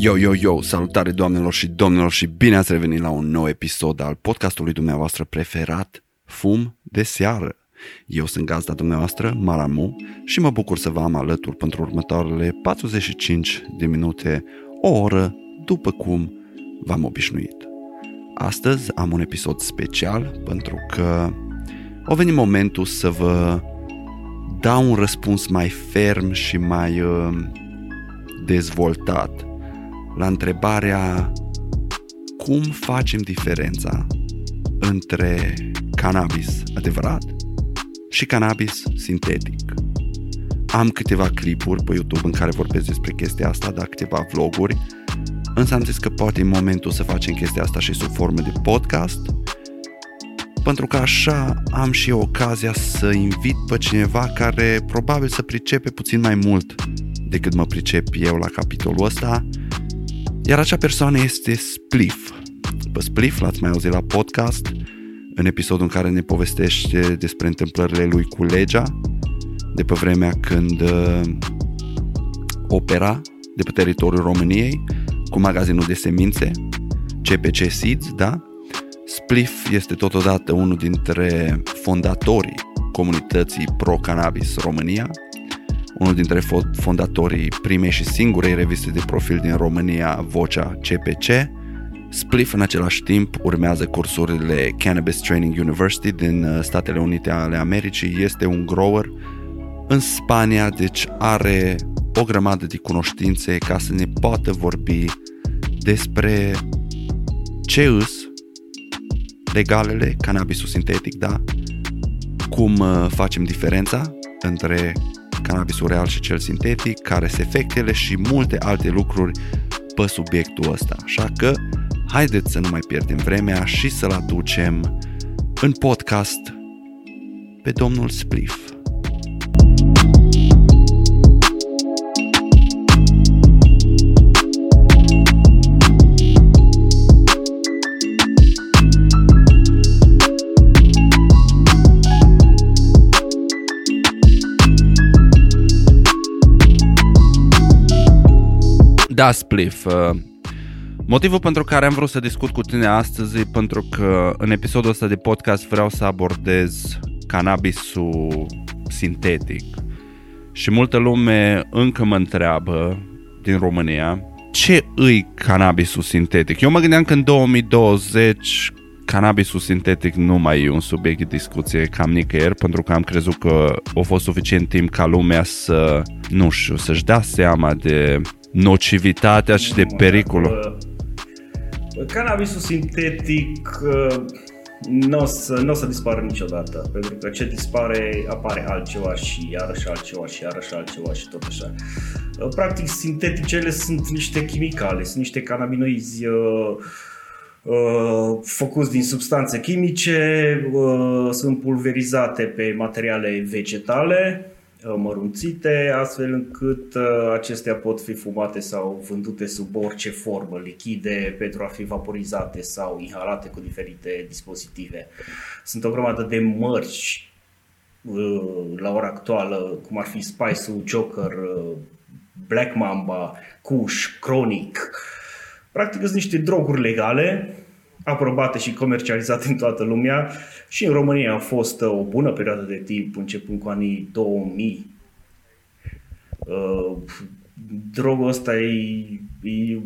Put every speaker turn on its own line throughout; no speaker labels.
Yo, yo, yo, salutare doamnelor și domnilor și bine ați revenit la un nou episod al podcastului dumneavoastră preferat, Fum de seară. Eu sunt gazda dumneavoastră, Maramu, și mă bucur să vă am alături pentru următoarele 45 de minute, o oră, după cum v-am obișnuit. Astăzi am un episod special pentru că a venit momentul să vă dau un răspuns mai ferm și mai uh, dezvoltat la întrebarea cum facem diferența între cannabis adevărat și cannabis sintetic. Am câteva clipuri pe YouTube în care vorbesc despre chestia asta, dar câteva vloguri, însă am zis că poate e momentul să facem chestia asta și sub formă de podcast, pentru că așa am și ocazia să invit pe cineva care probabil să pricepe puțin mai mult decât mă pricep eu la capitolul ăsta, iar acea persoană este Spliff. Pe Spliff l-ați mai auzit la podcast, în episodul în care ne povestește despre întâmplările lui cu legea, de pe vremea când uh, opera de pe teritoriul României cu magazinul de semințe, CPC Seeds, da? Spliff este totodată unul dintre fondatorii comunității Pro-Cannabis România, unul dintre fondatorii primei și singurei reviste de profil din România, Vocea CPC. Spliff în același timp urmează cursurile Cannabis Training University din uh, Statele Unite ale Americii, este un grower în Spania, deci are o grămadă de cunoștințe ca să ne poată vorbi despre ce îs legalele, cannabisul sintetic, da? Cum uh, facem diferența între cannabisul real și cel sintetic, care sunt efectele și multe alte lucruri pe subiectul ăsta. Așa că haideți să nu mai pierdem vremea și să-l aducem în podcast pe domnul Spliff. Da, Spliff. Uh, motivul pentru care am vrut să discut cu tine astăzi e pentru că în episodul ăsta de podcast vreau să abordez cannabisul sintetic. Și multă lume încă mă întreabă din România ce îi cannabisul sintetic. Eu mă gândeam că în 2020 cannabisul sintetic nu mai e un subiect de discuție cam nicăieri pentru că am crezut că a fost suficient timp ca lumea să, nu știu, să-și dea seama de nocivitatea și de pericolul.
Cannabisul sintetic uh, nu o să, n-o să dispară niciodată, pentru că ce dispare apare altceva și iarăși altceva și iarăși altceva și tot așa. Uh, practic, sinteticele sunt niște chimicale, sunt niște cannabinoizi uh, uh, făcuți din substanțe chimice, uh, sunt pulverizate pe materiale vegetale, Uh, mărunțite, astfel încât uh, acestea pot fi fumate sau vândute sub orice formă, lichide, pentru a fi vaporizate sau inhalate cu diferite dispozitive. Sunt o grămadă de mărci uh, la ora actuală, cum ar fi Spice-ul, Joker, Black Mamba, Kush, Chronic. Practic sunt niște droguri legale aprobate și comercializate în toată lumea și în România a fost uh, o bună perioadă de timp, începând cu anii 2000. Uh, drogul ăsta e, e,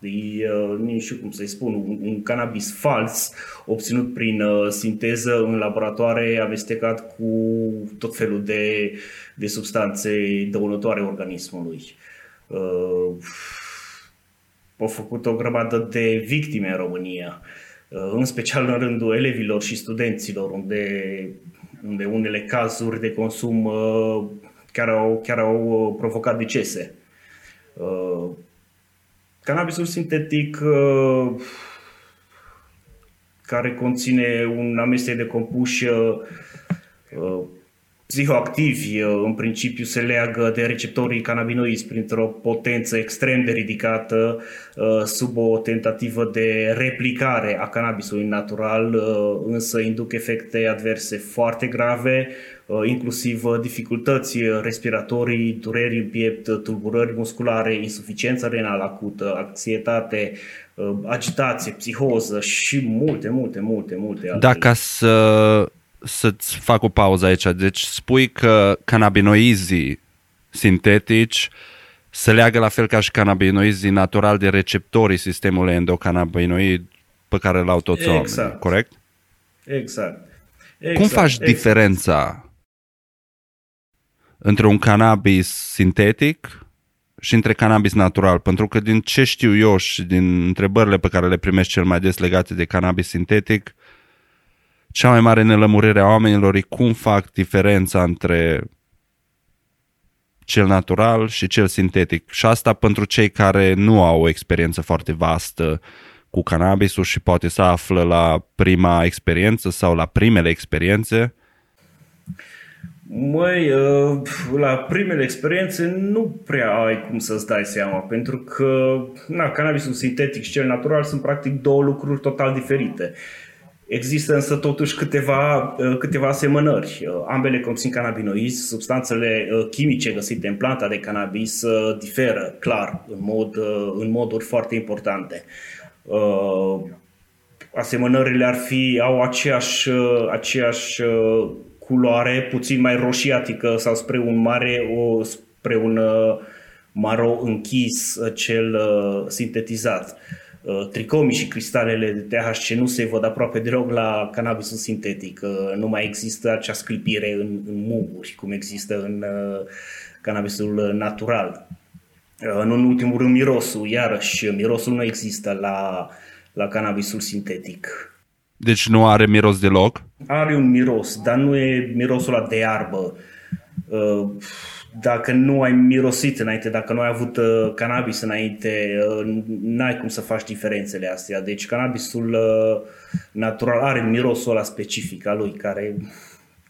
e uh, nu știu cum să-i spun, un, un cannabis fals obținut prin uh, sinteză în laboratoare amestecat cu tot felul de, de substanțe dăunătoare organismului. Uh, au făcut o grămadă de victime în România, uh, în special în rândul elevilor și studenților, unde, unde unele cazuri de consum uh, chiar au, chiar au uh, provocat decese. Cannabisul sintetic care conține un amestec de compuși psihoactivi în principiu se leagă de receptorii cannabinoizi printr-o potență extrem de ridicată sub o tentativă de replicare a cannabisului natural, însă induc efecte adverse foarte grave, inclusiv dificultăți respiratorii, dureri în piept, tulburări musculare, insuficiență renală acută, anxietate, agitație, psihoză și multe, multe, multe, multe
alte. Dacă să să-ți fac o pauză aici. Deci spui că cannabinoizii sintetici se leagă la fel ca și cannabinoizii natural de receptorii sistemului endocannabinoid pe care l-au toți exact. oamenii, corect?
Exact.
exact. Cum faci exact. diferența între un cannabis sintetic și între cannabis natural? Pentru că din ce știu eu și din întrebările pe care le primești cel mai des legate de cannabis sintetic, cea mai mare nelămurire a oamenilor e cum fac diferența între cel natural și cel sintetic. Și asta pentru cei care nu au o experiență foarte vastă cu cannabisul și poate să află la prima experiență sau la primele experiențe.
Măi, uh, la primele experiențe nu prea ai cum să-ți dai seama, pentru că na, cannabisul sintetic și cel natural sunt practic două lucruri total diferite. Există însă totuși câteva, uh, câteva asemănări. Uh, ambele conțin cannabinoizi, substanțele uh, chimice găsite în planta de cannabis diferă clar în, mod, în moduri foarte importante. Asemănările ar fi, au aceeași, aceeași culoare, puțin mai roșiatică sau spre un mare, o, spre un maro închis cel sintetizat. Uh, tricomii și cristalele de THC nu se văd aproape deloc la cannabisul sintetic. Uh, nu mai există acea sclipire în, în muguri, cum există în uh, cannabisul natural. În ultimul rând, mirosul, iarăși, mirosul nu există la, la cannabisul sintetic.
Deci nu are miros deloc?
Are un miros, dar nu e mirosul ăla de iarbă dacă nu ai mirosit înainte, dacă nu ai avut uh, cannabis înainte, uh, n-ai cum să faci diferențele astea. Deci cannabisul uh, natural are mirosul ăla specific al lui, care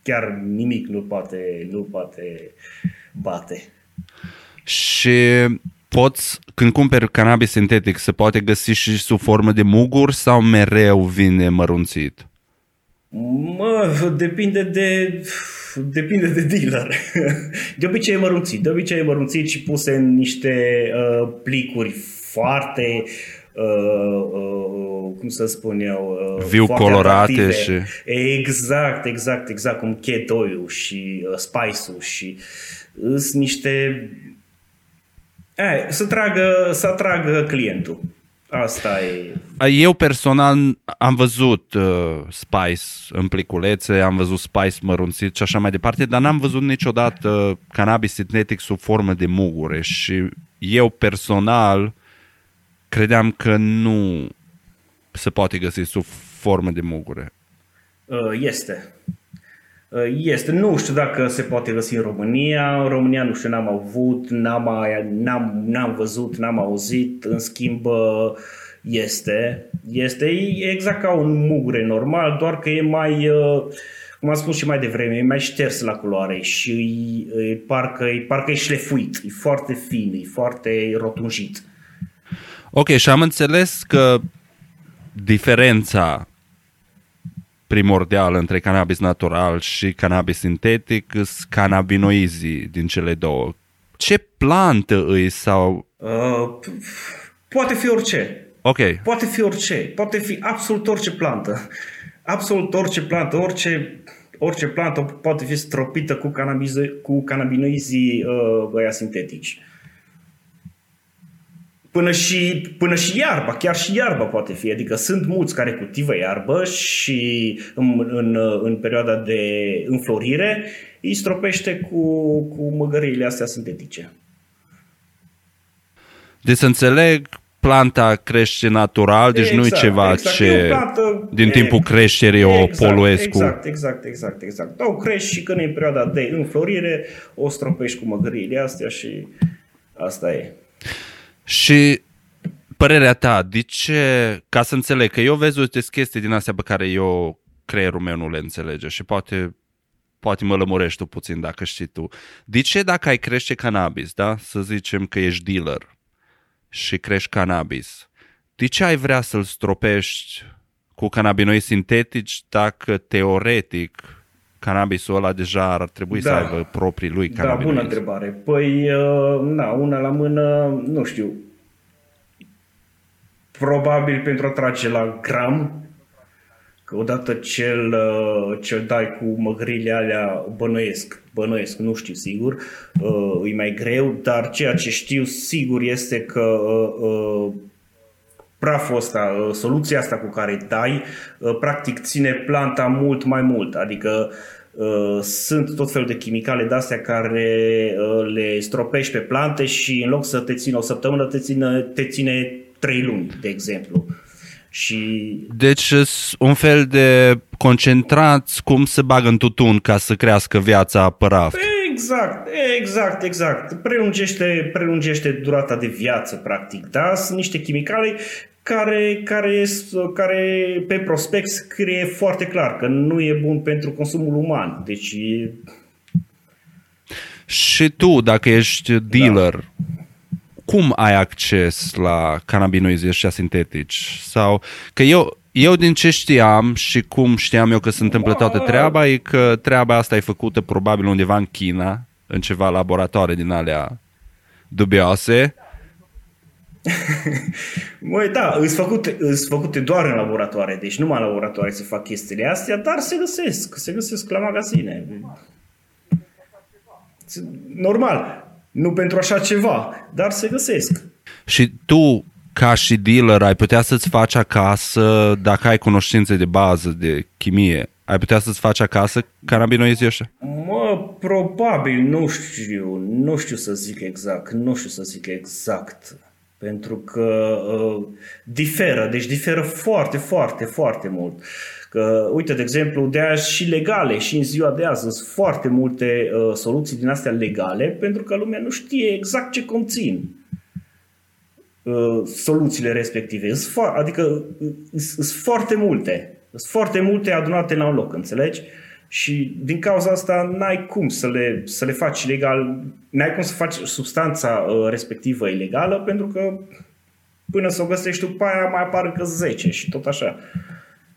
chiar nimic nu poate, nu poate bate.
Și poți, când cumperi cannabis sintetic, se poate găsi și sub formă de muguri sau mereu vine mărunțit?
Mă, depinde de depinde de dealer. De obicei e mărunțit, de obicei e mărunțit și puse în niște uh, plicuri foarte Uh, uh, cum să spun eu,
uh, viu colorate atractive. și
exact, exact, exact cum ket și uh, spice-ul și sunt niște eh, să tragă, să atragă clientul. Asta e.
Eu personal am văzut uh, Spice în pliculețe, am văzut Spice mărunțit și așa mai departe, dar n-am văzut niciodată cannabis sintetic sub formă de mugure și eu personal credeam că nu se poate găsi sub formă de mugure.
Uh, este. Uh, este, nu știu dacă se poate găsi în România. În România nu știu, n-am avut, n-am, n-am, n-am văzut, n-am auzit. În schimb, uh, este. Este exact ca un mugure normal, doar că e mai, uh, cum am spus și mai devreme, e mai șters la culoare și e, parcă, e, parcă e șlefuit, e foarte fin, e foarte rotunjit.
Ok, și am înțeles că diferența primordial între cannabis natural și cannabis sintetic sunt cannabinoizii din cele două. Ce plantă îi sau... Uh,
poate fi orice.
Ok.
Poate fi orice. Poate fi absolut orice plantă. Absolut orice plantă, orice, orice plantă poate fi stropită cu, cu cannabinoizii uh, sintetici. Până și, până și iarba, chiar și iarba poate fi. Adică sunt mulți care cultivă iarbă și în, în, în perioada de înflorire îi stropește cu, cu măgăriile astea sintetice.
Deci să înțeleg, planta crește natural, deci exact, nu e exact, ceva exact. ce e plantă, din e, timpul creșterii exact, o poluezi
exact, cu... Exact, exact, exact. Da, o crești și când e în perioada de înflorire, o stropești cu măgăriile astea și asta e.
Și părerea ta, de ce, ca să înțeleg, că eu vezi uite chestii din astea pe care eu, creierul meu nu le înțelege și poate poate mă lămurești tu puțin dacă știi tu. De ce dacă ai crește cannabis, da? Să zicem că ești dealer și crești cannabis, de ce ai vrea să-l stropești cu cannabinoizi sintetici dacă teoretic cannabisul ăla deja ar trebui da. să aibă proprii lui cannabinoizi?
Da, bună întrebare. Păi, uh, na, una la mână, nu știu, probabil pentru a trage la gram, că odată ce-l, uh, ce dai cu măgrile alea, bănuiesc, bănuiesc, nu știu sigur, uh, e mai greu, dar ceea ce știu sigur este că uh, praful ăsta, soluția asta cu care dai, practic ține planta mult mai mult, adică sunt tot felul de chimicale de-astea care le stropești pe plante și în loc să te țină o săptămână, te ține, te ține trei luni, de exemplu. Și...
Deci un fel de concentrați cum se bagă în tutun ca să crească viața pe raft.
Exact, exact, exact. Prelungește, prelungește durata de viață, practic. Da? Sunt niște chimicale care, care, care pe prospect scrie foarte clar că nu e bun pentru consumul uman. Deci
Și tu, dacă ești dealer, da cum ai acces la cannabinoizi ăștia sintetici? Sau că eu, eu din ce știam și cum știam eu că se întâmplă toată treaba e că treaba asta e făcută probabil undeva în China, în ceva laboratoare din alea dubioase.
Măi, da, sunt făcute, sunt făcute doar în laboratoare, deci numai în laboratoare se fac chestiile astea, dar se găsesc, se găsesc la magazine. Normal, nu pentru așa ceva, dar se găsesc.
Și tu, ca și dealer, ai putea să-ți faci acasă, dacă ai cunoștințe de bază de chimie, ai putea să-ți faci acasă cannabinoizii ăștia?
Mă, probabil, nu știu, nu știu să zic exact, nu știu să zic exact. Pentru că uh, diferă, deci diferă foarte, foarte, foarte mult. Uh, Că, uite, de exemplu, de azi și legale și în ziua de azi sunt foarte multe uh, soluții din astea legale pentru că lumea nu știe exact ce conțin uh, soluțiile respective. Adică uh, sunt foarte multe. Sunt foarte multe adunate la un loc, înțelegi? Și din cauza asta n-ai cum să le, să le faci ilegal, n-ai cum să faci substanța uh, respectivă ilegală pentru că până să o găsești după aia mai apar că 10 și tot așa.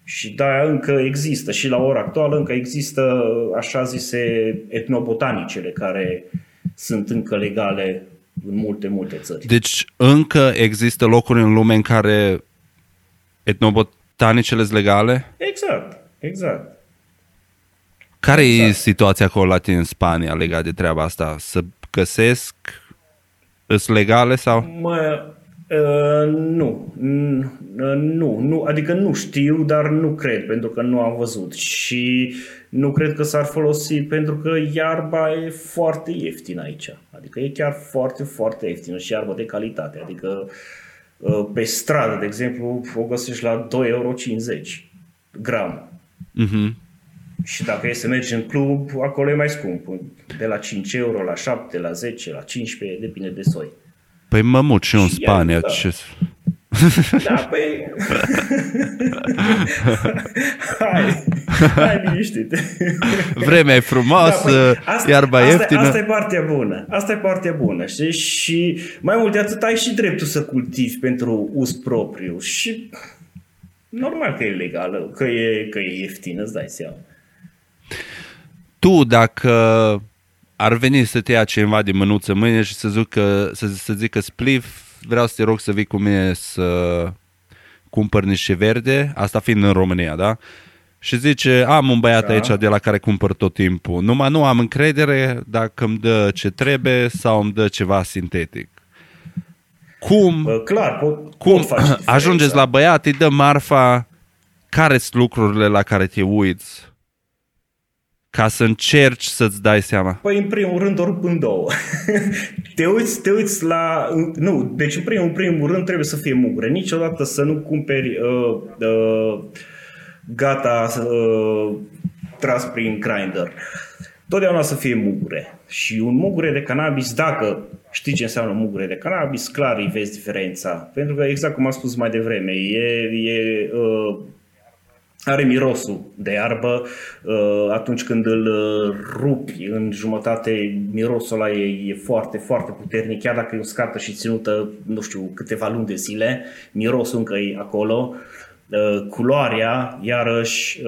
Și da, încă există și la ora actuală încă există așa zise etnobotanicele care sunt încă legale în multe, multe țări.
Deci încă există locuri în lume în care etnobotanicele sunt legale?
Exact, exact.
Care exact. e situația acolo la tine în Spania legat de treaba asta? Să găsesc sunt legale sau?
Mă, Uh, nu, nu, nu, adică nu știu, dar nu cred, pentru că nu am văzut și nu cred că s-ar folosi pentru că iarba e foarte ieftină aici, adică e chiar foarte, foarte ieftină și iarbă de calitate, adică uh, pe stradă, de exemplu, o găsești la 2,50 euro gram. Uh-huh. Și dacă e să mergi în club, acolo e mai scump, de la 5 euro la 7, la 10, la 15, depinde de soi.
Păi mă mut și eu în Spania. Da. Ce...
Da, păi... hai, hai liniștit.
Vremea e frumoasă, da, păi, asta, iarba
asta,
ieftină.
Asta e partea bună. Asta e partea bună, știi? Și mai mult de atât ai și dreptul să cultivi pentru uz propriu. Și normal că e legală, că e, că e ieftină, îți dai seama.
Tu, dacă ar veni să te ia cineva de mânuță mâine și să zică, să, să zică spliff, vreau să te rog să vii cu mine să cumpăr niște verde, asta fiind în România, da? Și zice, am un băiat da. aici de la care cumpăr tot timpul, numai nu am încredere dacă îmi dă ce trebuie sau îmi dă ceva sintetic. Cum,
Bă, clar, pot,
cum pot ajungeți la băiat, îi dă marfa, care sunt lucrurile la care te uiți ca să încerci să-ți dai seama?
Păi, în primul rând, o rup în două. te, uiți, te uiți la... Nu, deci, în primul, în primul rând, trebuie să fie mugre. Niciodată să nu cumperi uh, uh, gata uh, tras prin grinder. Totdeauna să fie mugre. Și un mugre de cannabis, dacă știi ce înseamnă mugre de cannabis, clar îi vezi diferența. Pentru că, exact cum am spus mai devreme, e, e uh, are mirosul de iarbă, uh, atunci când îl uh, rupi în jumătate, mirosul ăla e, e foarte, foarte puternic, chiar dacă e uscată și ținută, nu știu, câteva luni de zile, mirosul încă e acolo, uh, culoarea, iarăși,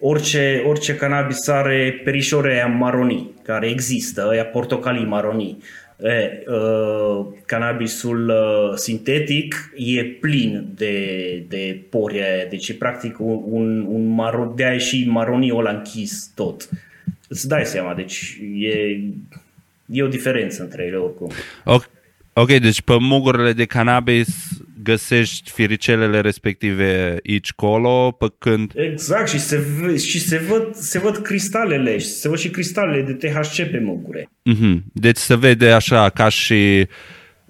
orice, orice cannabis are perișore aia maronii, care există, aia portocalii maronii. E, uh, cannabisul uh, sintetic e plin de, de pori aia, deci e practic un, un maro, de și maronii ăla închis tot. Îți dai seama, deci e, e o diferență între ele oricum.
Ok, okay deci pe mugurile de cannabis găsești firicelele respective aici colo, pe când...
Exact, și se, și se, văd, se văd cristalele, și se văd și cristalele de THC pe mugure.
Mm-hmm. Deci se vede așa ca și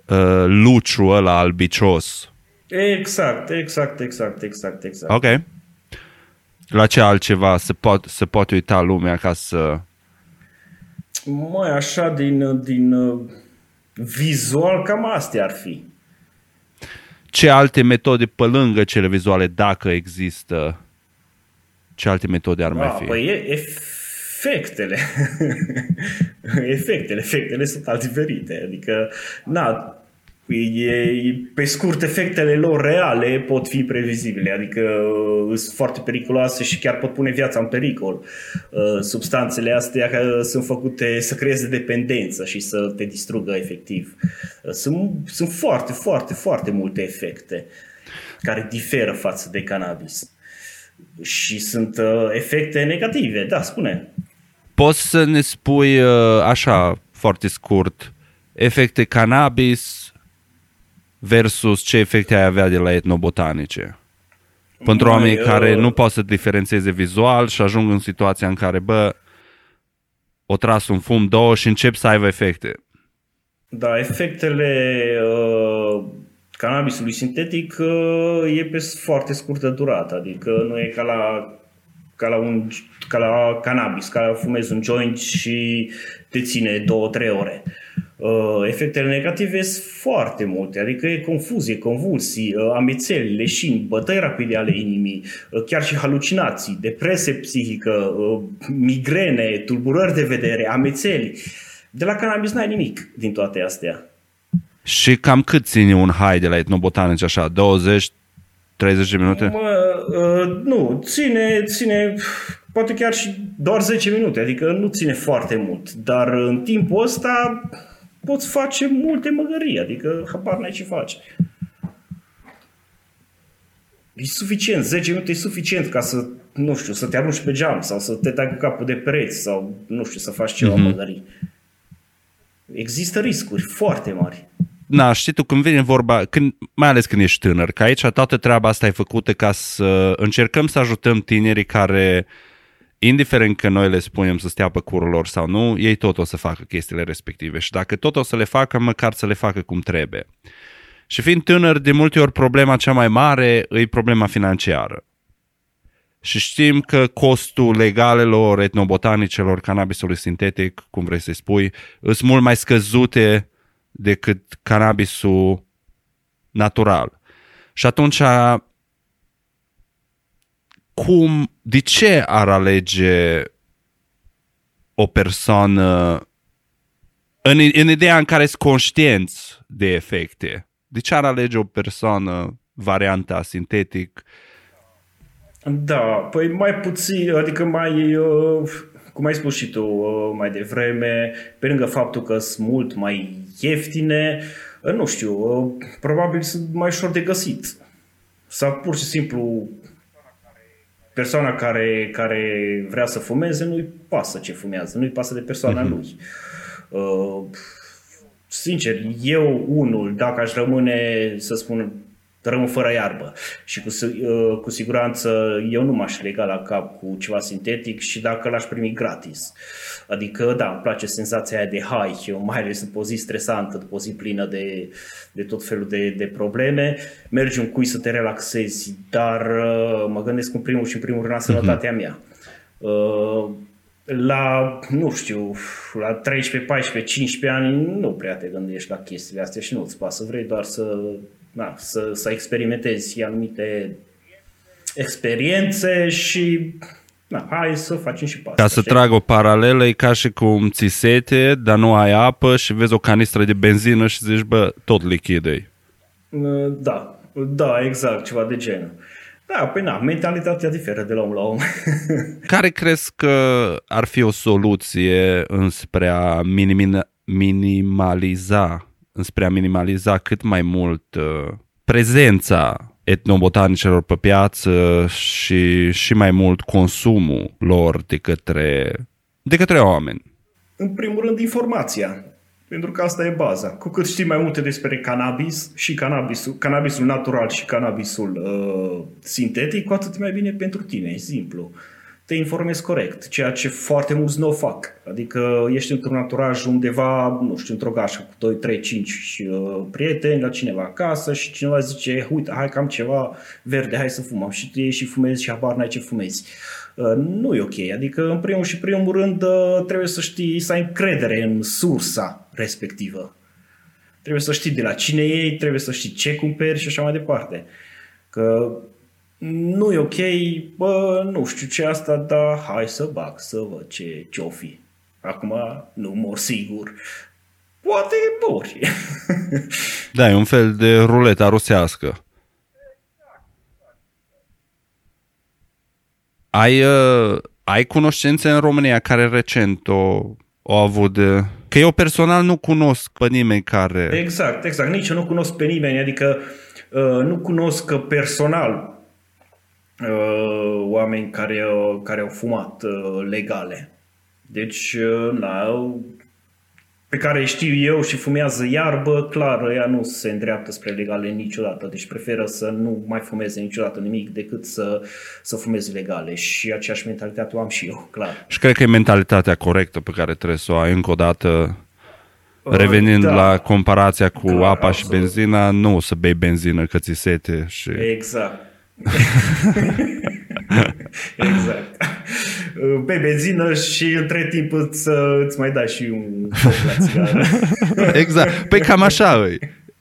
uh, luciul ăla albicios.
Exact, exact, exact, exact, exact.
Ok. La ce altceva se, pot, se poate uita lumea ca să...
Mai așa din, din uh, vizual cam astea ar fi
ce alte metode pe lângă cele vizuale, dacă există, ce alte metode ar mai ah, fi?
Păi e efectele. efectele, efectele sunt alt diferite. Adică, na, E, pe scurt, efectele lor reale pot fi previzibile, adică uh, sunt foarte periculoase și chiar pot pune viața în pericol. Uh, substanțele astea uh, sunt făcute să creeze dependență și să te distrugă efectiv. Sunt, sunt foarte, foarte, foarte multe efecte care diferă față de cannabis. Și sunt efecte negative, da, spune.
Poți să ne spui așa, foarte scurt, efecte cannabis versus ce efecte ai avea de la etnobotanice. Pentru Mai, oamenii uh... care nu pot să diferențieze vizual și ajung în situația în care, bă, o tras un fum, două și încep să aibă efecte.
Da, efectele uh, cannabisului sintetic uh, e pe foarte scurtă durată, adică nu e ca la ca la, un, ca la cannabis, ca la fumezi un joint și te ține 2-3 ore. Uh, efectele negative sunt foarte multe, adică e confuzie, convulsii, uh, amețeli, leșini, bătăi rapide ale inimii, uh, chiar și halucinații, depresie psihică, migrene, tulburări de vedere, amețeli. De la cannabis n-ai nimic din toate astea.
Și cam cât ține un hai de la etnobotanici așa? 20, 30 de minute?
Mă, uh, nu, ține, ține poate chiar și doar 10 minute, adică nu ține foarte mult, dar în timpul ăsta poți face multe măgării, adică habar n-ai ce faci. E suficient, 10 minute e suficient ca să, nu știu, să te arunci pe geam sau să te dai cu capul de pereți sau, nu știu, să faci ceva mm-hmm. măgării. Există riscuri foarte mari.
Na, știi tu, când vine vorba, când, mai ales când ești tânăr, că aici toată treaba asta e făcută ca să încercăm să ajutăm tinerii care uh, indiferent că noi le spunem să stea pe curul lor sau nu, ei tot o să facă chestiile respective și dacă tot o să le facă, măcar să le facă cum trebuie. Și fiind tânăr, de multe ori problema cea mai mare e problema financiară. Și știm că costul legalelor, etnobotanicelor, cannabisului sintetic, cum vrei să spui, sunt mult mai scăzute decât cannabisul natural. Și atunci cum, de ce ar alege o persoană în, în ideea în care sunt conștienți de efecte? De ce ar alege o persoană varianta sintetic?
Da, păi mai puțin, adică mai, uh, cum ai spus și tu uh, mai devreme, pe lângă faptul că sunt mult mai ieftine, uh, nu știu, probabil sunt mai ușor de găsit. Sau pur și simplu persoana care, care vrea să fumeze nu-i pasă ce fumează, nu-i pasă de persoana uh-huh. lui. Uh, sincer, eu unul, dacă aș rămâne, să spun, rămân fără iarbă și cu, uh, cu siguranță eu nu m-aș lega la cap cu ceva sintetic și dacă l-aș primi gratis. Adică, da, îmi place senzația aia de high, mai ales după o zi stresantă, după o zi plină de, de tot felul de, de probleme. Mergi un cui să te relaxezi, dar uh, mă gândesc în primul și în primul rând la mhm. sănătatea mea. Uh, la, nu știu, la 13, 14, 15 ani nu prea te gândești la chestiile astea și nu-ți pasă. Vrei doar să, na, să, să experimentezi anumite experiențe și na, hai să facem și pe asta.
Ca să
știi?
trag o paralelă, e ca și cum ți sete, dar nu ai apă și vezi o canistră de benzină și zici, bă, tot lichid e.
Uh, Da, da, exact, ceva de genul. Da, păi na, mentalitatea diferă de la om la om.
Care crezi că ar fi o soluție înspre a minimi- minimaliza, înspre a minimaliza cât mai mult uh, prezența etnobotanicelor pe piață și, și mai mult consumul lor de către, de către oameni?
În primul rând, informația. Pentru că asta e baza. Cu cât știi mai multe despre cannabis și cannabisul, cannabisul natural și cannabisul uh, sintetic, cu atât mai bine pentru tine, e simplu. Te informezi corect, ceea ce foarte mulți nu o fac. Adică ești într-un naturaj undeva, nu știu, într-o gașă cu 2, 3, 5 uh, prieteni la cineva acasă și cineva zice, uite, hai că am ceva verde, hai să fumăm. Și tu ieși și fumezi și habar n-ai ce fumezi. Uh, nu e ok. Adică, în primul și primul rând, uh, trebuie să știi, să ai încredere în sursa respectivă. Trebuie să știi de la cine iei, trebuie să știi ce cumperi și așa mai departe. Că nu e ok, bă, nu știu ce asta, dar hai să bag, să văd ce, ce-o fi. Acum nu mor sigur. Poate mori.
Da, e un fel de ruleta rusească. Ai, uh, ai cunoștințe în România care recent o, o avut de... Că eu personal nu cunosc pe nimeni care...
Exact, exact. Nici eu nu cunosc pe nimeni, adică uh, nu cunosc personal uh, oameni care, uh, care au fumat uh, legale. Deci, uh, na, pe care știu eu și fumează iarbă, clar, ea nu se îndreaptă spre legale niciodată. Deci preferă să nu mai fumeze niciodată nimic decât să, să fumeze legale. Și aceeași mentalitate o am și eu, clar.
Și cred că e mentalitatea corectă pe care trebuie să o ai încă o dată.
Uh,
Revenind
da.
la comparația cu
Clar,
apa și
absolut.
benzina, nu o să bei benzină că ți sete și...
Exact. exact. Pe benzină și între timp îți, îți mai dai și un foc la țigară.
Exact. Păi cam așa e.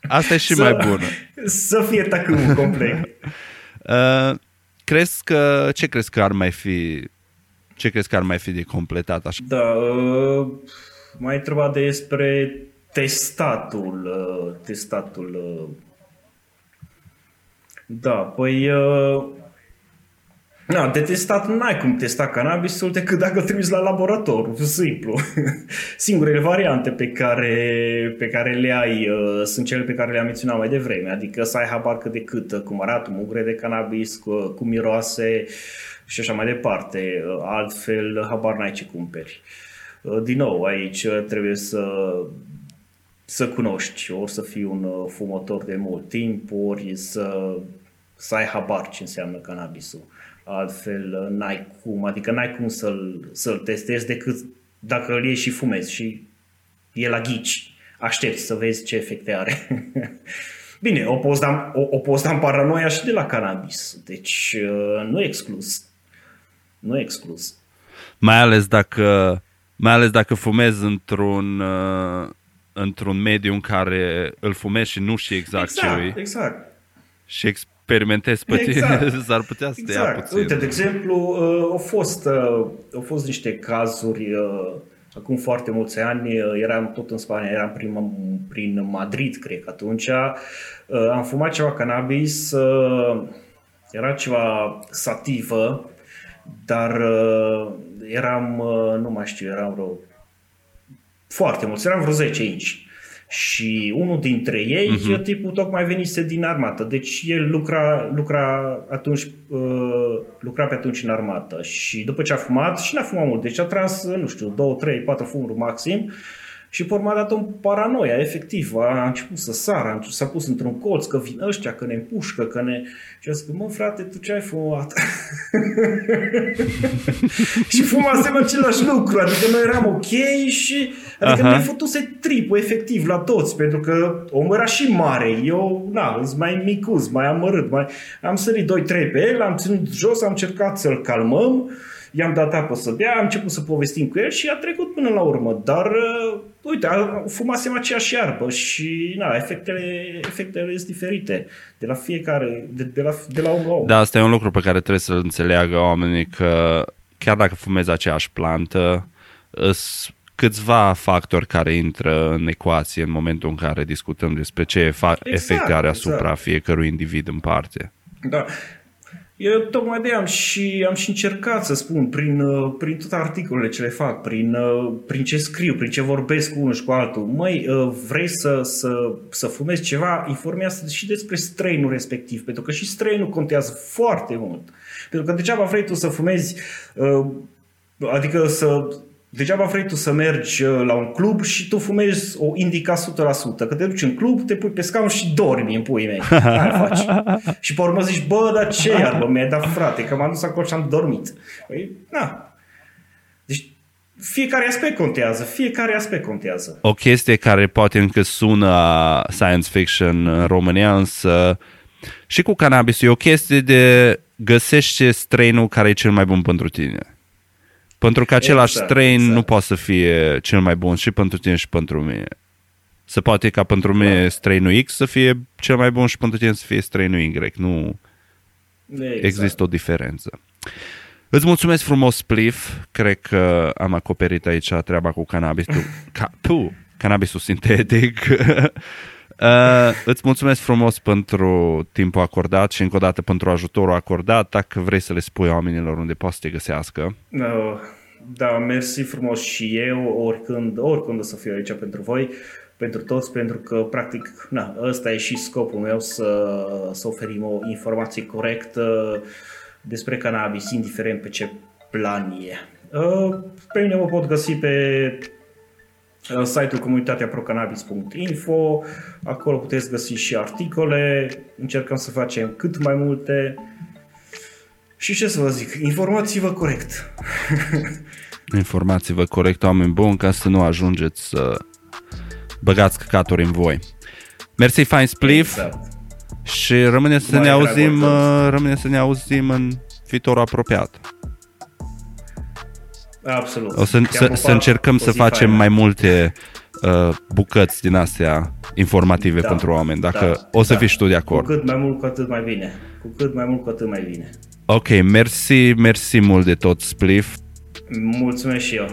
Asta e și
Să-
mai bună.
Să fie tacâmul complet.
Uh, crezi că, ce crezi că ar mai fi ce crezi că ar mai fi de completat așa?
Da, uh, mai întreba despre testatul. uh, Testatul. uh. Da, păi... uh, Na, de testat n-ai cum testa cannabisul decât dacă îl trimiți la laborator, simplu. Singurele variante pe care, pe care le ai uh, sunt cele pe care le-am menționat mai devreme, adică să ai habar cât de cât uh, cum arată un mugre de cannabis, cu, cum miroase și așa mai departe. Uh, Altfel, habar n-ai ce cumperi. Uh, Din nou, aici uh, trebuie să să cunoști, ori să fii un uh, fumător de mult timp, ori să, să ai habar ce înseamnă cannabisul. Altfel uh, n-ai cum, adică n-ai cum să-l, să-l testezi decât dacă îl iei și fumezi și e la ghici. Aștepți să vezi ce efecte are. Bine, o poți, da, o, o poți da în paranoia și de la cannabis, deci uh, nu e exclus. Nu e exclus.
Mai ales dacă mai ales dacă fumezi într-un uh, într-un mediu în care îl fumezi și nu știi exact, ce
exact,
e
exact.
și experimentezi pe
Exact.
tine, s-ar putea să te ia
Exact.
puțin.
Uite, de exemplu, uh, au fost, uh, au fost niște cazuri uh, acum foarte mulți ani, uh, eram tot în Spania, eram prin, prin Madrid, cred că atunci, uh, am fumat ceva cannabis, uh, era ceva sativă, dar uh, eram, uh, nu mai știu, eram vreo foarte mulți, eram vreo 10 inci. Și unul dintre ei, uh-huh. tipul tocmai venise din armată. Deci el lucra, lucra, atunci, uh, lucra pe atunci în armată. Și după ce a fumat, și n-a fumat mult, deci a tras, nu știu, 2, 3, 4 fumuri maxim. Și pe urmă a dat o paranoia, efectiv. A început să sară, a început- s-a pus într-un colț, că vin ăștia, că ne împușcă, că ne... Și a zis, mă, frate, tu ce ai fumat? și fumasem același lucru, adică noi eram ok și adică
Aha.
ne fătuse tripul efectiv la toți, pentru că omul era și mare, eu, na, sunt mai micuț, mai amărât, mai... am sărit 2-3 pe el, am ținut jos, am încercat să-l calmăm i-am dat apă să bea, am început să povestim cu el și a trecut până la urmă. Dar, uh, uite, fumasem aceeași iarbă și na, efectele, efectele sunt diferite de la fiecare, de, de, la, de la om la om.
Da, asta e un lucru pe care trebuie să-l înțeleagă oamenii că chiar dacă fumezi aceeași plantă, îs câțiva factori care intră în ecuație în momentul în care discutăm despre ce exact, efect are asupra exact. fiecărui individ în parte.
Da. Eu tocmai de am și, am și încercat să spun prin, uh, prin toate articolele ce le fac, prin, uh, prin ce scriu, prin ce vorbesc cu unul și cu altul. Măi, uh, vrei să, să, să fumezi ceva, informează și despre strainul respectiv, pentru că și strainul contează foarte mult. Pentru că degeaba vrei tu să fumezi, adică să Degeaba vrei tu să mergi uh, la un club și tu fumezi o indica 100%. Că te duci în club, te pui pe scaun și dormi în puii mei. Aia faci. și pe urmă zici, bă, dar ce iarbă mi-ai dat frate, că m-am dus acolo și am dormit. Păi, na. Deci fiecare aspect contează, fiecare aspect contează.
O chestie care poate încă sună science fiction în România, însă și cu cannabis e o chestie de găsește strainul care e cel mai bun pentru tine. Pentru că același exact, strain exact. nu poate să fie cel mai bun și pentru tine și pentru mine. Se poate ca pentru mine da. strainul X să fie cel mai bun și pentru tine să fie strainul Y. Nu exact. există o diferență. Îți mulțumesc frumos, Spliff. Cred că am acoperit aici treaba cu cannabisul, ca, tu, cannabisul sintetic. Uh, îți mulțumesc frumos pentru timpul acordat și încă o dată pentru ajutorul acordat. Dacă vrei să le spui oamenilor unde poți să te găsească.
Uh, da, mersi frumos și eu, oricând, oricând o să fiu aici pentru voi, pentru toți, pentru că, practic, na, ăsta e și scopul meu, să, să oferim o informație corectă despre cannabis, indiferent pe ce plan e. Uh, pe mine mă pot găsi pe Uh, site-ul comunitateaprocannabis.info, acolo puteți găsi și articole, încercăm să facem cât mai multe și ce să vă zic, informați-vă corect.
informați-vă corect, oameni buni, ca să nu ajungeți să băgați căcaturi în voi. Mersi, Fine Spliff. Exact. Și rămâne să mai ne auzim, uh, rămâne să ne auzim în viitor apropiat.
Absolut.
O să, să, să încercăm să facem faină. mai multe uh, bucăți din astea informative da, pentru oameni. Dacă da, o să da. fii tu de acord.
Cu cât mai mult, cu atât mai bine. Cu cât mai mult, cu atât mai bine.
Ok, mersi, mersi mult de tot, Spliff.
Mulțumesc și eu.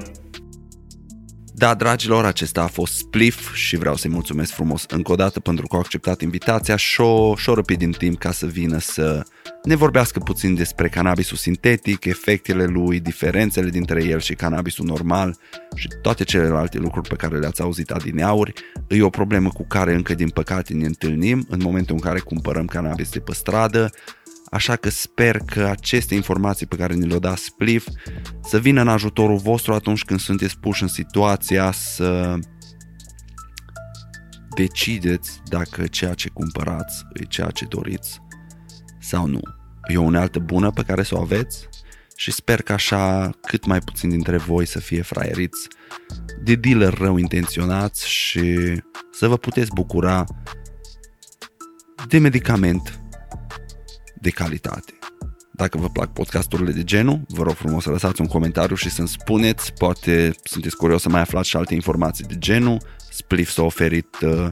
Da, dragilor, acesta a fost Spliff și vreau să-i mulțumesc frumos încă o dată pentru că au acceptat invitația și-o, și-o răpit din timp ca să vină să ne vorbească puțin despre cannabisul sintetic, efectele lui, diferențele dintre el și cannabisul normal și toate celelalte lucruri pe care le-ați auzit adineauri. E o problemă cu care încă din păcate ne întâlnim în momentul în care cumpărăm cannabis de pe stradă, așa că sper că aceste informații pe care ni le-o da Spliff să vină în ajutorul vostru atunci când sunteți puși în situația să decideți dacă ceea ce cumpărați e ceea ce doriți sau nu. E o unealtă bună pe care să o aveți și sper că așa cât mai puțin dintre voi să fie fraieriți de dealer rău intenționați și să vă puteți bucura de medicament de calitate. Dacă vă plac podcasturile de genul, vă rog frumos să lăsați un comentariu și să-mi spuneți, poate sunteți curios să mai aflați și alte informații de genul. Spliff s-a oferit uh,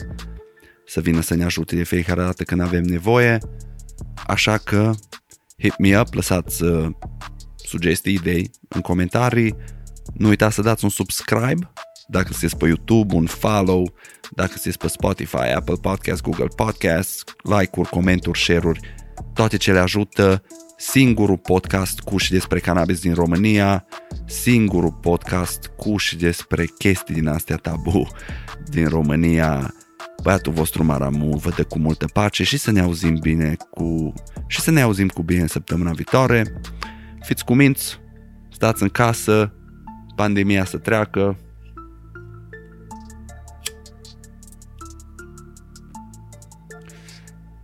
să vină să ne ajute de fiecare dată când avem nevoie. Așa că hit me up, lăsați uh, sugestii, idei în comentarii. Nu uitați să dați un subscribe dacă sunteți pe YouTube, un follow, dacă sunteți pe Spotify, Apple Podcast, Google Podcast, like-uri, comenturi, share-uri, toate ce le ajută singurul podcast cuș și despre cannabis din România, singurul podcast cuș și despre chestii din astea tabu din România băiatul vostru Maramu vă dă cu multă pace și să ne auzim bine cu și să ne auzim cu bine săptămâna viitoare. Fiți cuminți, stați în casă, pandemia să treacă.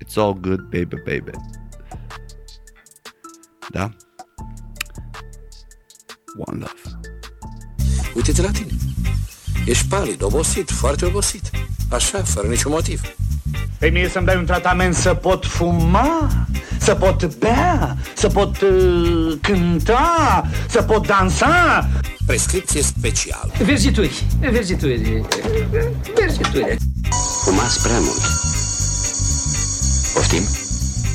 It's all good, baby, baby. Da? One love.
Uite-te la tine. Ești palid, obosit, foarte obosit. Așa, fără niciun motiv.
Pe mie să-mi dai un tratament să pot fuma? să pot bea, să pot uh, cânta, să pot dansa.
Prescripție specială.
Verzituri, verzituri, verzituri.
Fumați prea mult. Poftim?